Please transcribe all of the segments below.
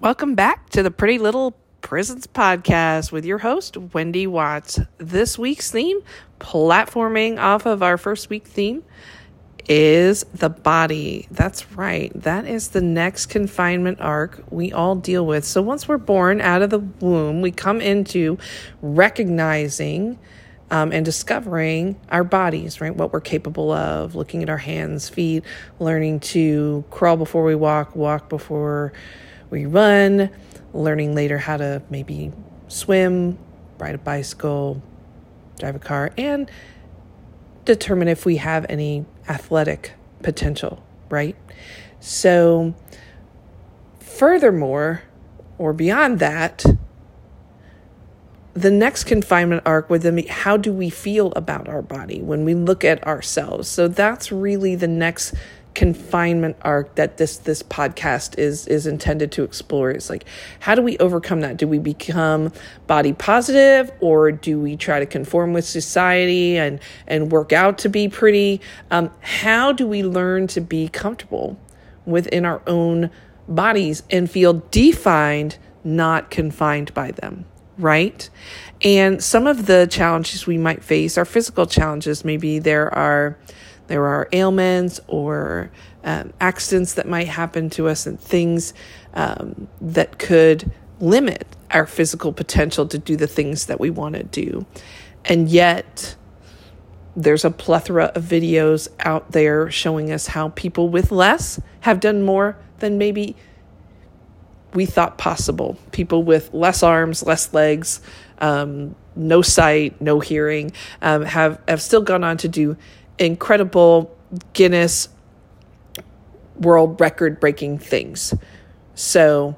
Welcome back to the Pretty Little Prisons podcast with your host, Wendy Watts. This week's theme, platforming off of our first week theme, is the body. That's right. That is the next confinement arc we all deal with. So once we're born out of the womb, we come into recognizing um, and discovering our bodies, right? What we're capable of, looking at our hands, feet, learning to crawl before we walk, walk before we run, learning later how to maybe swim, ride a bicycle, drive a car, and determine if we have any athletic potential, right? So, furthermore, or beyond that, the next confinement arc would then be how do we feel about our body when we look at ourselves? So that's really the next confinement arc that this this podcast is is intended to explore. Is like how do we overcome that? Do we become body positive or do we try to conform with society and and work out to be pretty? Um, how do we learn to be comfortable within our own bodies and feel defined not confined by them right? And some of the challenges we might face are physical challenges. Maybe there are there are ailments or um, accidents that might happen to us and things um, that could limit our physical potential to do the things that we want to do. And yet, there's a plethora of videos out there showing us how people with less have done more than maybe we thought possible. People with less arms, less legs, um, no sight, no hearing, um, have have still gone on to do incredible Guinness world record breaking things. So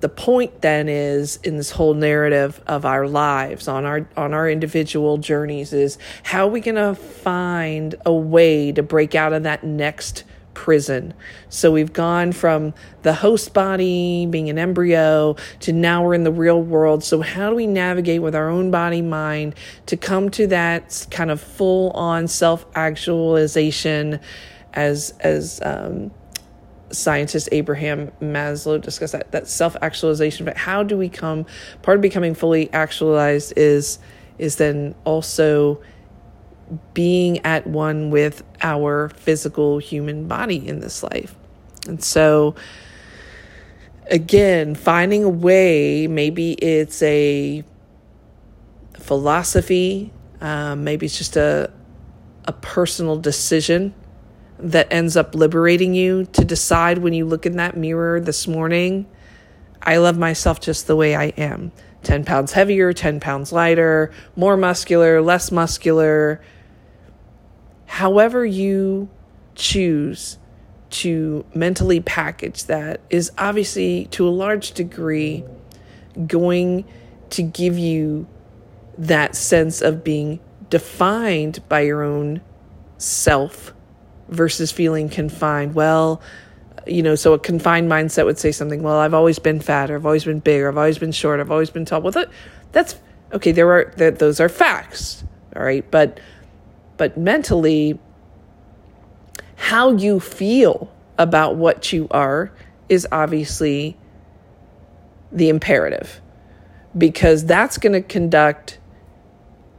the point then is in this whole narrative of our lives on our on our individual journeys is how are we going to find a way to break out of that next prison. So we've gone from the host body being an embryo to now we're in the real world. So, how do we navigate with our own body mind to come to that kind of full on self actualization as, as, um, scientist Abraham Maslow discussed that, that self actualization. But how do we come? Part of becoming fully actualized is is then also being at one with our physical human body in this life. And so, again, finding a way, maybe it's a philosophy, um, maybe it's just a, a personal decision that ends up liberating you to decide when you look in that mirror this morning, I love myself just the way I am. 10 pounds heavier, 10 pounds lighter, more muscular, less muscular, however you choose to mentally package that is obviously to a large degree going to give you that sense of being defined by your own self versus feeling confined. Well, you know, so a confined mindset would say something, well, I've always been fat, or I've always been big, or I've always been short, I've always been tall. Well, that, that's okay, there are that those are facts. All right. But but mentally, how you feel about what you are is obviously the imperative because that's going to conduct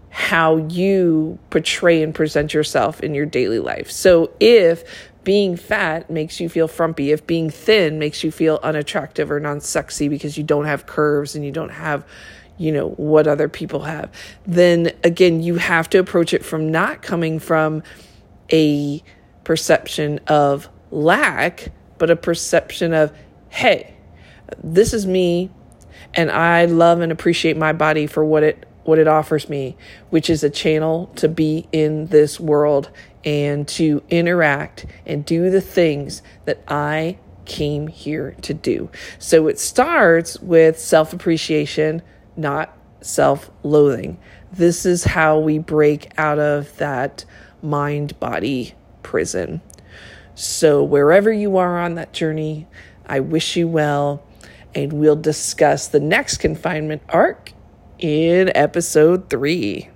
how you portray and present yourself in your daily life. So if being fat makes you feel frumpy, if being thin makes you feel unattractive or non sexy because you don't have curves and you don't have you know, what other people have, then again, you have to approach it from not coming from a perception of lack, but a perception of, hey, this is me, and I love and appreciate my body for what it what it offers me, which is a channel to be in this world and to interact and do the things that I came here to do. So it starts with self appreciation, not self loathing. This is how we break out of that mind body prison. So, wherever you are on that journey, I wish you well, and we'll discuss the next confinement arc in episode three.